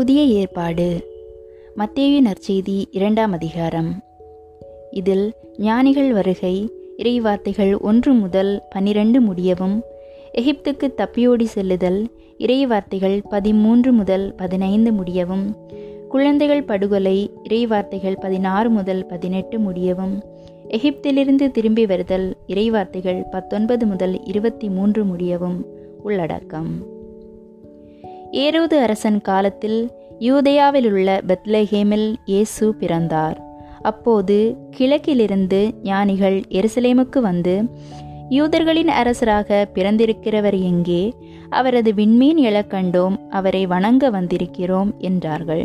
புதிய ஏற்பாடு. மத்தேயு நற்செய்தி இரண்டாம் அதிகாரம். இதில் ஞானிகள் வருகை இறைவார்த்தைகள் ஒன்று முதல் பனிரெண்டு முடியவும் எகிப்துக்கு தப்பியோடி செல்லுதல் இறைவார்த்தைகள் பதிமூன்று முதல் பதினைந்து முடியவும் குழந்தைகள் படுகொலை இறைவார்த்தைகள் பதினாறு முதல் பதினெட்டு முடியவும் எகிப்திலிருந்து திரும்பி வருதல் இறைவார்த்தைகள் பத்தொன்பது முதல் இருபத்தி மூன்று முடியவும் உள்ளடக்கம். ஏரோது அரசன் காலத்தில் யூதயாவிலுள்ள பெத்லஹேமில் இயேசு பிறந்தார். அப்போது கிழக்கிலிருந்து ஞானிகள் எருசலேமுக்கு வந்து யூதர்களின் அரசராக பிறந்திருக்கிறவர் எங்கே? அவரது விண்மீன் இழக்கண்டோம் அவரை வணங்க வந்திருக்கிறோம் என்றார்கள்.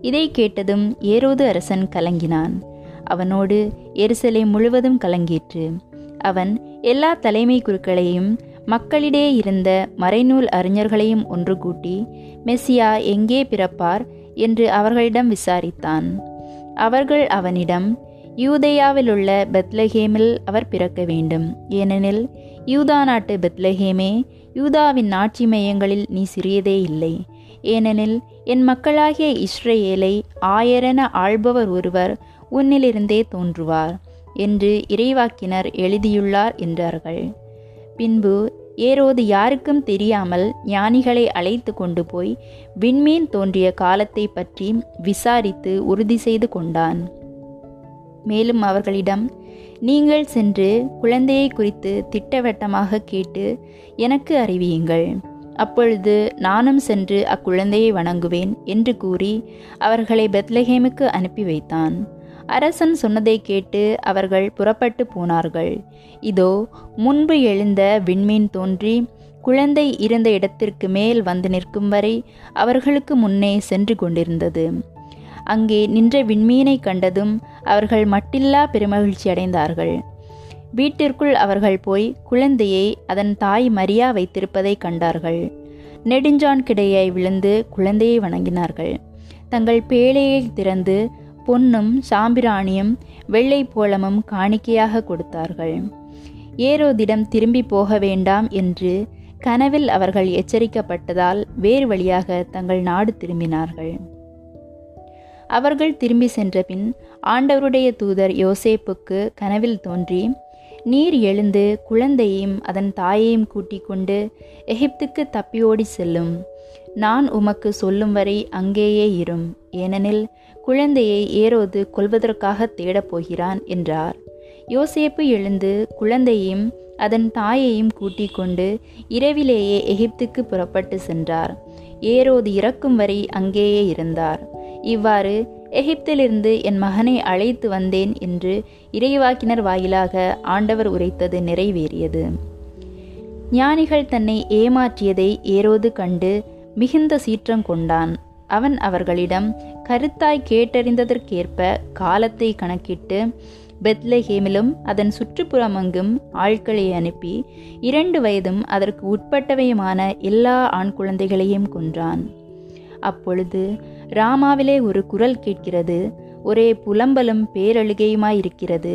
இதை கேட்டதும் ஏரோது அரசன் கலங்கினான். அவனோடு எருசலேம் முழுவதும் கலங்கிற்று அவன் எல்லா தலைமை குருக்களையும் மக்களிடையே இருந்த மறைநூல் அறிஞர்களையும் ஒன்று கூட்டி மெஸ்ஸியா எங்கே பிறப்பார்? என்று அவர்களிடம் விசாரித்தான். அவர்கள் அவனிடம் யூதேயாவிலுள்ள பெத்லஹேமில் அவர் பிறக்க வேண்டும். ஏனெனில் யூதா நாட்டு பெத்லஹேமே யூதாவின் ஆட்சி மையங்களில் நீ சிறியதே இல்லை. ஏனெனில் என் மக்களாகிய இஸ்ரேலை ஆயரென ஆள்பவர் ஒருவர் உன்னிலிருந்தே தோன்றுவார் என்று இறைவாக்கினர் எழுதியுள்ளார் என்றார்கள். பின்பு ஏரோது யாருக்கும் தெரியாமல் ஞானிகளை அழைத்து கொண்டு போய் விண்மீன் தோன்றிய காலத்தை பற்றி விசாரித்து உறுதி செய்து கொண்டான். மேலும் அவர்களிடம் நீங்கள் சென்று குழந்தையை குறித்து திட்டவட்டமாக கேட்டு எனக்கு அறிவியுங்கள். அப்பொழுது நானும் சென்று அக்குழந்தையை வணங்குவேன் என்று கூறி அவர்களை பெத்லஹேமுக்கு அனுப்பி வைத்தான். அரசன் சொன்னதை கேட்டு அவர்கள் புறப்பட்டு போனார்கள். இதோ முன்பு எழுந்த விண்மீன் தோன்றி குழந்தை இருந்த இடத்திற்கு மேல் வந்து நிற்கும் வரை அவர்களுக்கு முன்னே சென்று கொண்டிருந்தது. அங்கே நின்ற விண்மீனை கண்டதும் அவர்கள் மட்டில்லா பெருமகிழ்ச்சி அடைந்தார்கள். வீட்டிற்குள் அவர்கள் போய் குழந்தையை அதன் தாய் மரியா வைத்திருப்பதை கண்டார்கள். நெடுஞ்சான் கிடையை விழுந்து குழந்தையை வணங்கினார்கள். தங்கள் பேழையை திறந்து பொன்னும் சாம்பிராணியும் வெள்ளை போலமும் காணிக்கையாக கொடுத்தார்கள். ஏரோதிடம் திரும்பி போக வேண்டாம் என்று கனவில் அவர்கள் எச்சரிக்கப்பட்டதால் வேறு வழியாக தங்கள் நாடு திரும்பினார்கள். அவர்கள் திரும்பி சென்றபின் ஆண்டவருடைய தூதர் யோசேப்புக்கு கனவில் தோன்றி நீர் எழுந்து குழந்தையையும் அதன் தாயையும் கூட்டிக் கொண்டு எகிப்துக்கு தப்பியோடி செல்லும். நான் உமக்கு சொல்லும் வரை அங்கேயே இரும். ஏனெனில் குழந்தையை ஏரோது கொள்வதற்காக தேடப் போகிறான் என்றார். யோசேப்பு எழுந்து குழந்தையையும் அதன் தாயையும் கூட்டிக் கொண்டு இரவிலேயே எகிப்துக்கு புறப்பட்டு சென்றார். ஏரோது இறக்கும் வரை அங்கேயே இருந்தார். இவ்வாறு எகிப்திலிருந்து என் மகனை அழைத்து வந்தேன் என்று இறைவாக்கினர் வாயிலாக ஆண்டவர் உரைத்தது நிறைவேறியது. ஞானிகள் தன்னை ஏமாற்றியதை ஏரோது கண்டு மிகுந்த சீற்றம் கொண்டான். அவன் அவர்களிடம் கருத்தாய் கேட்டறிந்ததற்கேற்ப காலத்தை கணக்கிட்டு பெத்லஹேமிலும் அதன் சுற்றுப்புறமங்கும் ஆட்களை அனுப்பி இரண்டு வயதும் அதற்கு உட்பட்டவையுமான எல்லா ஆண் குழந்தைகளையும் கொன்றான். அப்பொழுது ராமாவிலே ஒரு குரல் கேட்கிறது. ஒரே புலம்பலும் பேரழுகையுமாயிருக்கிறது.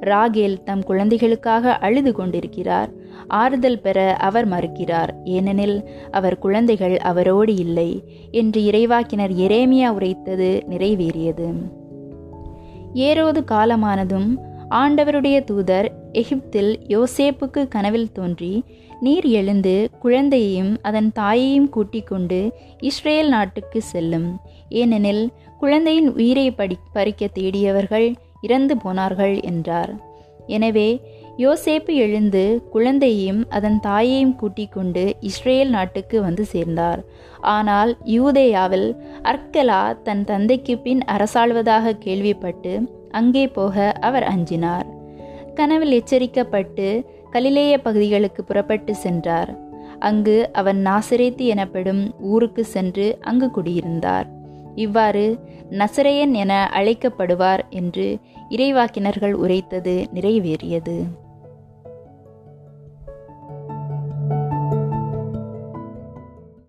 ராகேல் தம் குழந்தைகளுக்காக அழுது கொண்டிருக்கிறார். ஆறுதல் பெற அவர் மறுக்கிறார். ஏனெனில் அவர் குழந்தைகள் அவரோடு இல்லை என்று இறைவாக்கினர் எரேமியா உரைத்தது நிறைவேறியது. ஏரோது காலமானதும் ஆண்டவருடைய தூதர் எகிப்தில் யோசேப்புக்கு கனவில் தோன்றி நீர் எழுந்து குழந்தையையும் அதன் தாயையும் கூட்டிக் கொண்டு இஸ்ரேல் நாட்டுக்கு செல்லும். ஏனெனில் குழந்தையின் உயிரை படி பறிக்க தேடியவர்கள் இறந்து போனார்கள் என்றார். எனவே யோசேப்பு எழுந்து குழந்தையையும் அதன் தாயையும் கூட்டிக் கொண்டு இஸ்ரேல் நாட்டுக்கு வந்து சேர்ந்தார். ஆனால் யூதேயாவில் அர்க்கலா தன் தந்தைக்கு பின் அரசாள்வதாக கேள்விப்பட்டு அங்கே போக அவர் அஞ்சினார். கனவில் எச்சரிக்கப்பட்டு கலிலேய பகுதிகளுக்கு புறப்பட்டு சென்றார். அங்கு அவர் நாசரேத்து எனப்படும் ஊருக்கு சென்று அங்கு குடியிருந்தார். இவ்வாறு நசரேயன் என அழைக்கப்படுவார் என்று இறைவாக்கினர்கள் உரைத்தது நிறைவேறியது.